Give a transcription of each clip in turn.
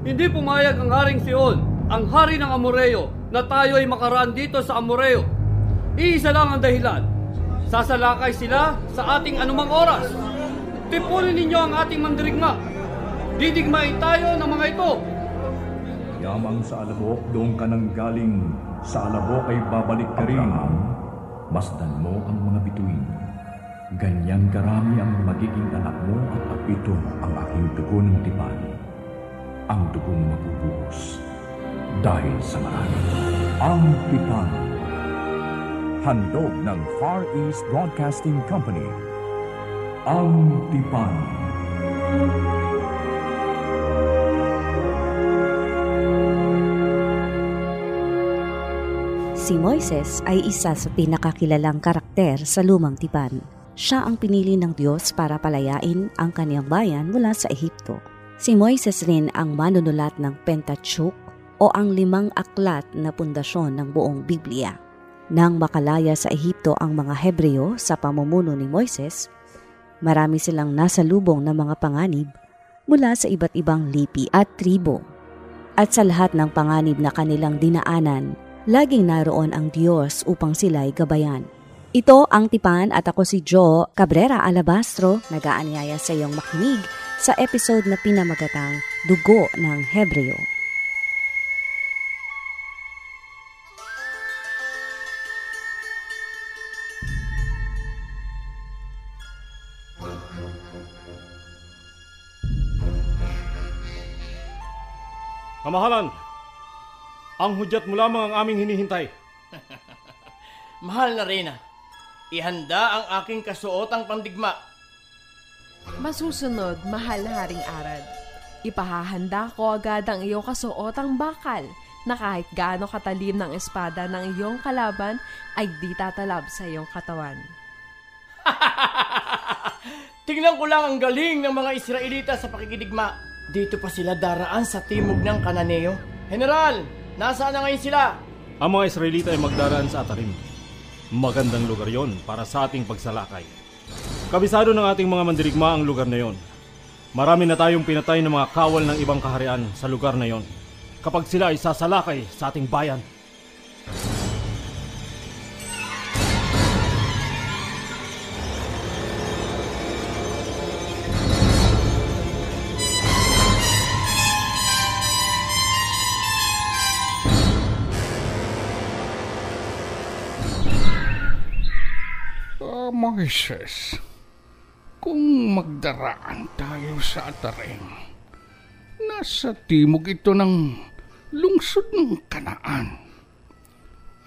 Hindi pumayag ang Haring Sion, ang hari ng Amoreo, na tayo ay makaraan dito sa Amoreo. Iisa lang ang dahilan. Sasalakay sila sa ating anumang oras. Tipunin ninyo ang ating mandirigma. Didigmain tayo ng mga ito. Yamang sa alabok, doon ka nang galing. Sa alabok ay babalik ka rin. Masdan mo ang mga bituin. Ganyan karami ang magiging anak mo at ito ang aking dugo ng tipan. Ang dugong mabubuhos dahil sa marami. Ang tipan. Handog ng Far East Broadcasting Company. Ang tipan. Si Moises ay isa sa pinakakilalang karakter sa lumang tipan. Siya ang pinili ng Diyos para palayain ang kanyang bayan mula sa Ehipto. Si Moises rin ang manunulat ng Pentateuch o ang limang aklat na pundasyon ng buong Biblia. Nang makalaya sa Ehipto ang mga Hebreo sa pamumuno ni Moises, marami silang nasa lubong ng mga panganib mula sa iba't ibang lipi at tribo. At sa lahat ng panganib na kanilang dinaanan, laging naroon ang Diyos upang sila'y gabayan. Ito ang Tipan at ako si Joe Cabrera Alabastro, nagaanyaya sa iyong makinig sa episode na pinamagatang Dugo ng Hebreo. Kamahalan, ang hudyat mo lamang ang aming hinihintay. Mahal na Reyna, ihanda ang aking kasuotang pandigma. Masusunod, mahal na Haring Arad. Ipahahanda ko agad ang iyong kasuotang bakal na kahit gaano katalim ng espada ng iyong kalaban ay di tatalab sa iyong katawan. Tingnan ko lang ang galing ng mga Israelita sa pakikidigma. Dito pa sila daraan sa timog ng Kananeo. General, nasaan na ngayon sila? Ang mga Israelita ay magdaraan sa Atarim. Magandang lugar yon para sa ating pagsalakay. Kabisado ng ating mga mandirigma ang lugar na yon. Marami na tayong pinatay ng mga kawal ng ibang kaharian sa lugar na yon. Kapag sila ay sasalakay sa ating bayan. Ah, Moises, kung magdaraan tayo sa Atarim, nasa timog ito ng lungsod ng Kanaan.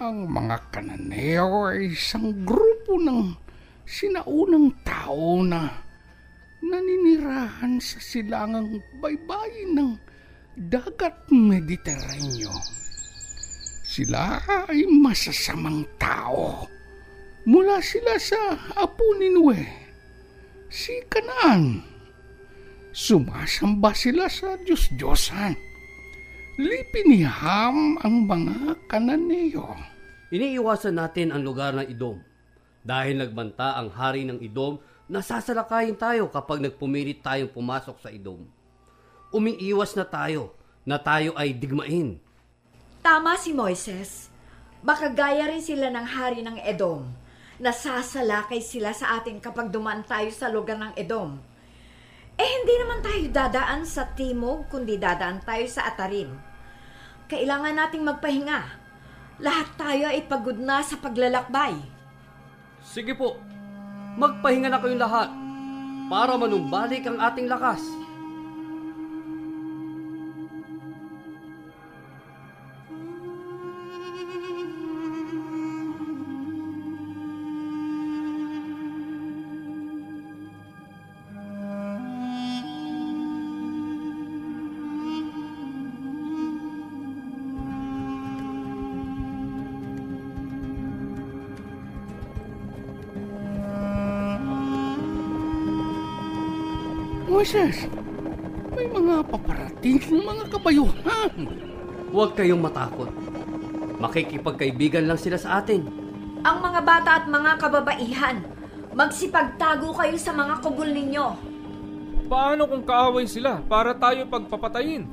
Ang mga Kananeo ay isang grupo ng sinaunang tao na naninirahan sa silangang baybayin ng dagat Mediteraneo. Sila ay masasamang tao mula sila sa apo ni Nue, si Kanaan. Sumasamba sila sa Diyos-Diyosan. Lipi ni Ham ang mga Kananeo. Iniiwasan natin ang lugar ng Idom. Dahil nagbanta ang hari ng Idom, nasasalakayin tayo kapag nagpumilit tayong pumasok sa Idom. Umiiwas na tayo na tayo ay digmain. Tama si Moises. Baka gaya rin sila ng hari ng Edom. Nasasalakay sila sa atin kapag dumaan tayo sa lugar ng Edom. Eh hindi naman tayo dadaan sa timog, kundi dadaan tayo sa Atarim. Kailangan nating magpahinga. Lahat tayo ay pagod na sa paglalakbay. Sige po, magpahinga na kayong lahat para manumbalik ang ating lakas. Moises, may mga paparating ng mga kabayuhan. Huwag kayong matakot. Makikipagkaibigan lang sila sa atin. Ang mga bata at mga kababaihan, magsipagtago kayo sa mga kubol ninyo. Paano kung kaaway sila para tayo pagpapatayin?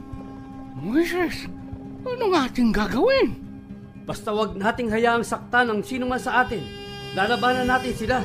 Moises, ano nga ating gagawin? Basta wag nating hayaang saktan ang sino man sa atin. Lalabanan natin sila.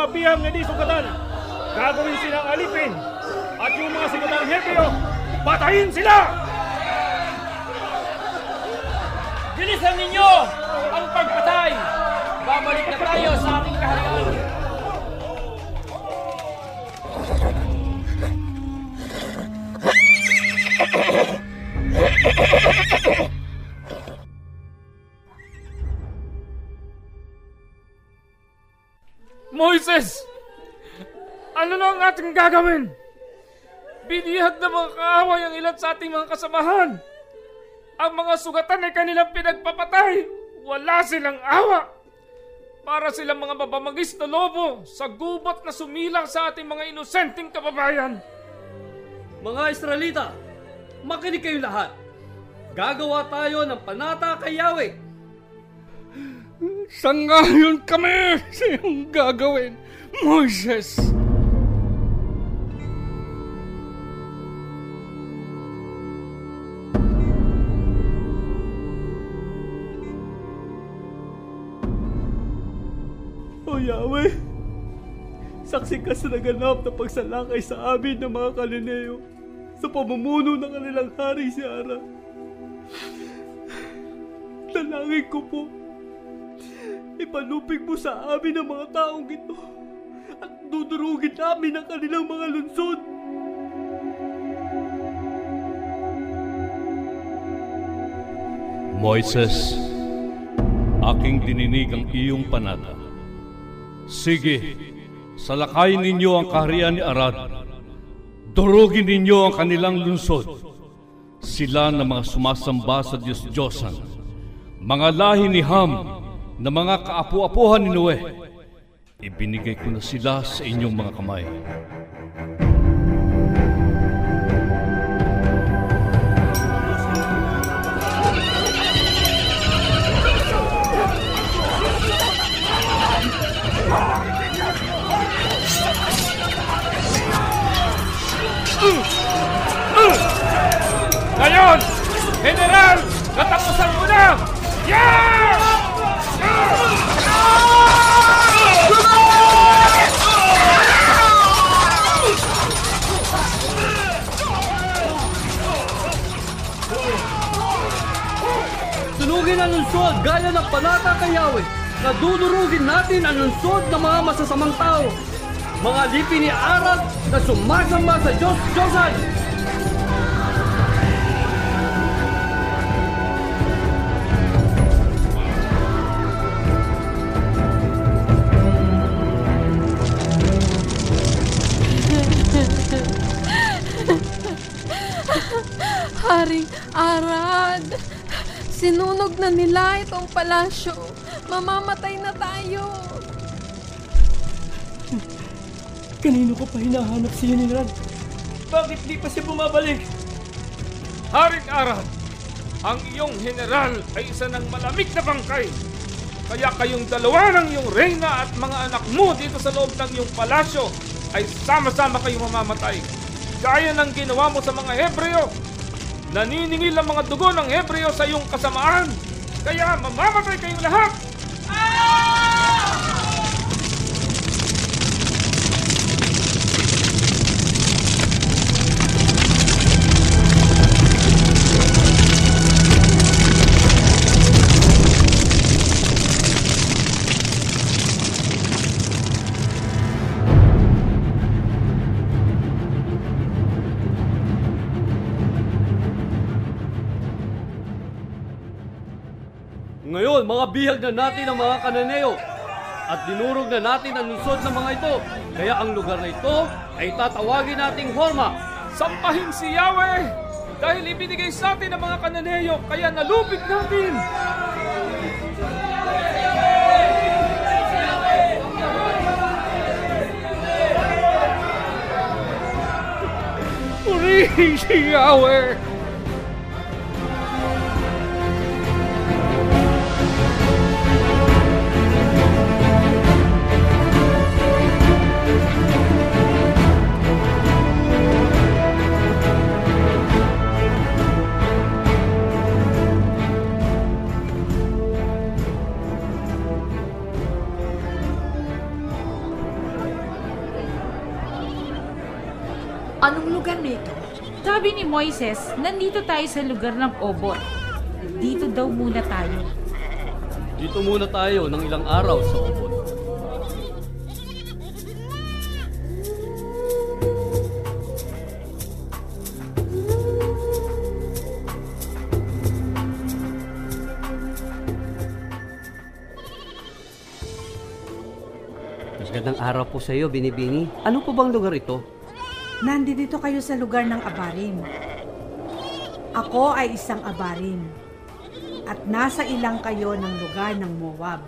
Mga bihang na di sugatan. Gagawin silang alipin. At yung mga sigatang Hebreo, patayin sila! Bilisan ninyo ang pagpatay! Babalik na tayo sa ating kaharian. Moises! Ano na ang ating gagawin? Binihag na mga kaaway ang ilan sa ating mga kasamahan. Ang mga sugatan ay kanilang pinagpapatay. Wala silang awa. Para silang mga babamagis na lobo sa gubat na sumilang sa ating mga inosenteng kababayan. Mga Israelita, makinig kayo lahat. Gagawa tayo ng panata kay Yahweh. Sangayon kami sa iyong gagawin, Moises. O Yahweh, saksi ka sa naganap na pagsalakay sa amin ng mga kalineo sa pamumuno ng kanilang hari si Ara. Dalangin ko po, ipanupig mo sa amin ang mga taong ito at dudurugin namin ang kanilang mga lunsod. Moises, aking dininig ang iyong panata. Sige, salakayin ninyo ang kaharian ni Arad. Durugin ninyo ang kanilang lungsod. Sila na mga sumasamba sa Diyos-Diyosan. Mga lahi ni Ham na mga kaapu-apuhan ni Noe. Ibinigay ko na sila sa inyong mga kamay. Yahweh na dudurugin natin ang lungsod ng mga masasamang tao. Mga lipi ni Arad na sumasamba sa Diyos Diyosan. Haring Arad, sinunog na nila itong palasyo. Mamamatay na tayo. Kanino ko pa hinahanap si General? Bakit di pa siya bumabalik? Haring Arad, ang iyong general ay isa ng malamig na bangkay. Kaya kayong dalawa ng iyong reyna at mga anak mo dito sa loob ng iyong palasyo ay sama-sama kayong mamamatay. Gaya ng ginawa mo sa mga Hebreo. Naniningil ang mga dugo ng Hebreo sa iyong kasamaan. Kaya mamamatay kayong lahat. Ngayon, bihag na natin ang mga kananeo at dinurog na natin ang lungsod ng mga ito. Kaya ang lugar na ito ay tatawagin nating Horma. Sampahin si Yahweh! Dahil ibinigay sa atin ang mga kananeyo, kaya nalupig natin! Purihin si Yahweh! Sabi ni Moises, nandito tayo sa lugar ng Obot. Dito daw muna tayo. Dito muna tayo ng ilang araw sa Obot. Magandang araw po sa iyo, Binibini. Ano po bang lugar ito? Nandito kayo sa lugar ng Abarim. Ako ay isang Abarim. At nasa ilang kayo ng lugar ng Moab.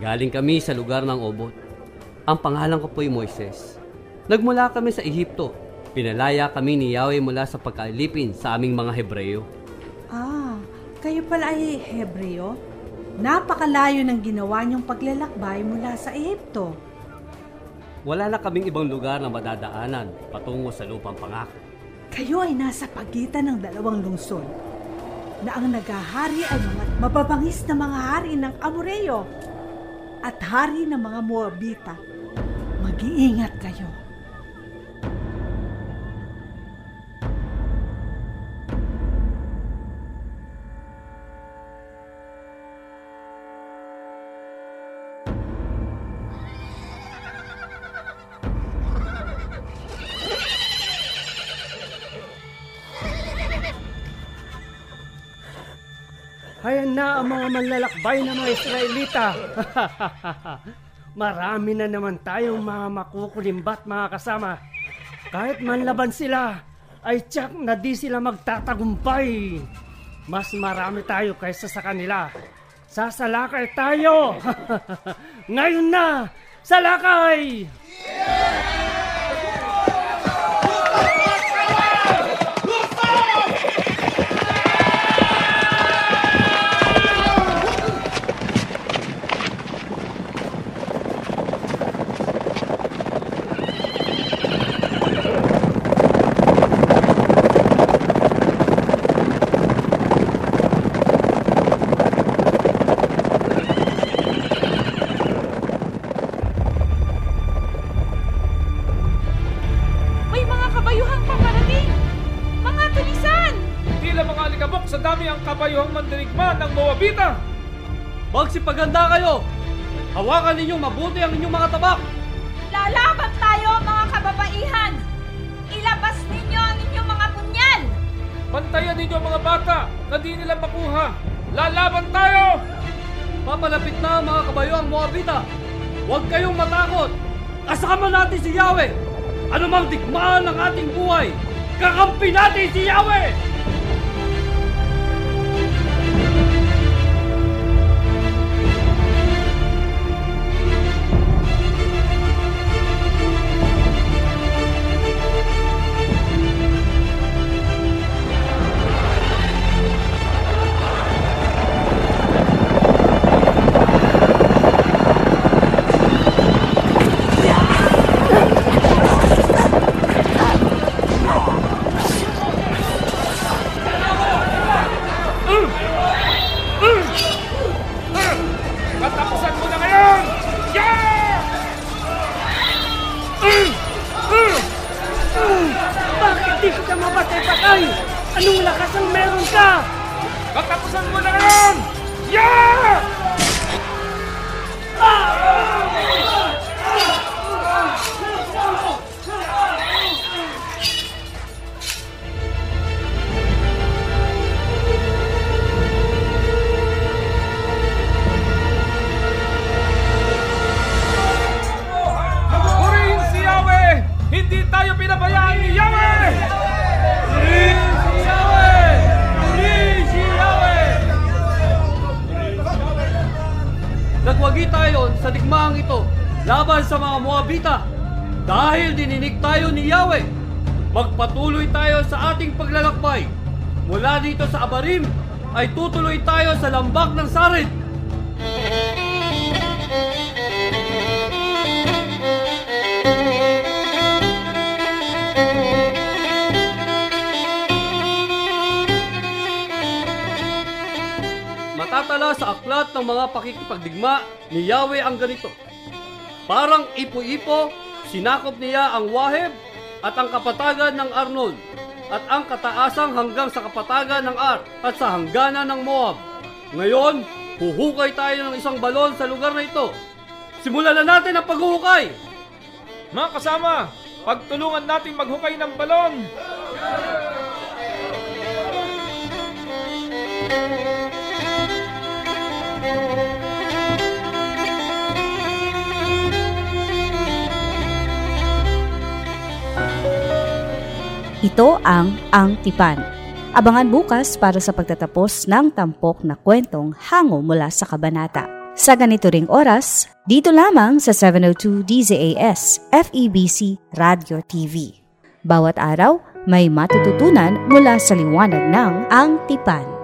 Galing kami sa lugar ng Obot. Ang pangalan ko po'y Moises. Nagmula kami sa Ehipto. Pinalaya kami ni Yahweh mula sa pagkalipin sa aming mga Hebreyo. Ah, kayo pala ay Hebreo? Napakalayo ng ginawa niyong paglalakbay mula sa Ehipto. Wala na kaming ibang lugar na madadaanan patungo sa lupang pangako. Kayo ay nasa pagitan ng dalawang lungsod na ang nagahari ay mga mababangis na mga hari ng Amoreo at hari ng mga Moabita. Mag-iingat kayo. Hayan na ang mga manlalakbay ng mga Israelita. Marami na naman tayong mga makukulimbat mga kasama. Kahit manlaban sila, ay tiyak na di sila magtatagumpay. Mas marami tayo kaysa sa kanila. Sasalakay tayo! Ngayon na! Salakay! May alikabok sa dami ang kabayuhang mandirigma ng Moabita! Magsipaganda kayo! Hawakan ninyong mabuti ang inyong mga tabak! Lalaban tayo, mga kababaihan! Ilabas ninyo ang inyong mga punyal! Pantayan ninyo mga bata na di nila makuha! Lalaban tayo! Papalapit na mga kabayo ang Moabita! Huwag kayong matakot! Kasama natin si Yahweh! Ano mang digmaan ng ating buhay, kakampi natin si Yahweh! Laban sa mga Moabita. Dahil dininig tayo ni Yahweh, magpatuloy tayo sa ating paglalakbay. Mula dito sa Abarim, ay tutuloy tayo sa lambak ng Sarid. Matatala sa aklat ng mga pakikipagdigma ni Yahweh ang ganito. Parang ipo-ipo, sinakop niya ang Waheb at ang kapatagan ng Arnon at ang kataasang hanggang sa kapatagan ng Ar at sa hangganan ng Moab. Ngayon, huhukay tayo ng isang balon sa lugar na ito. Simulan na natin ang paghuhukay! Mga kasama, pagtulungan natin maghukay ng balon! Ito ang Ang Tipan. Abangan bukas para sa pagtatapos ng tampok na kwentong hango mula sa kabanata. Sa ganito ring oras, dito lamang sa 702 DZAS FEBC Radio TV. Bawat araw, may matututunan mula sa liwanag ng Ang Tipan.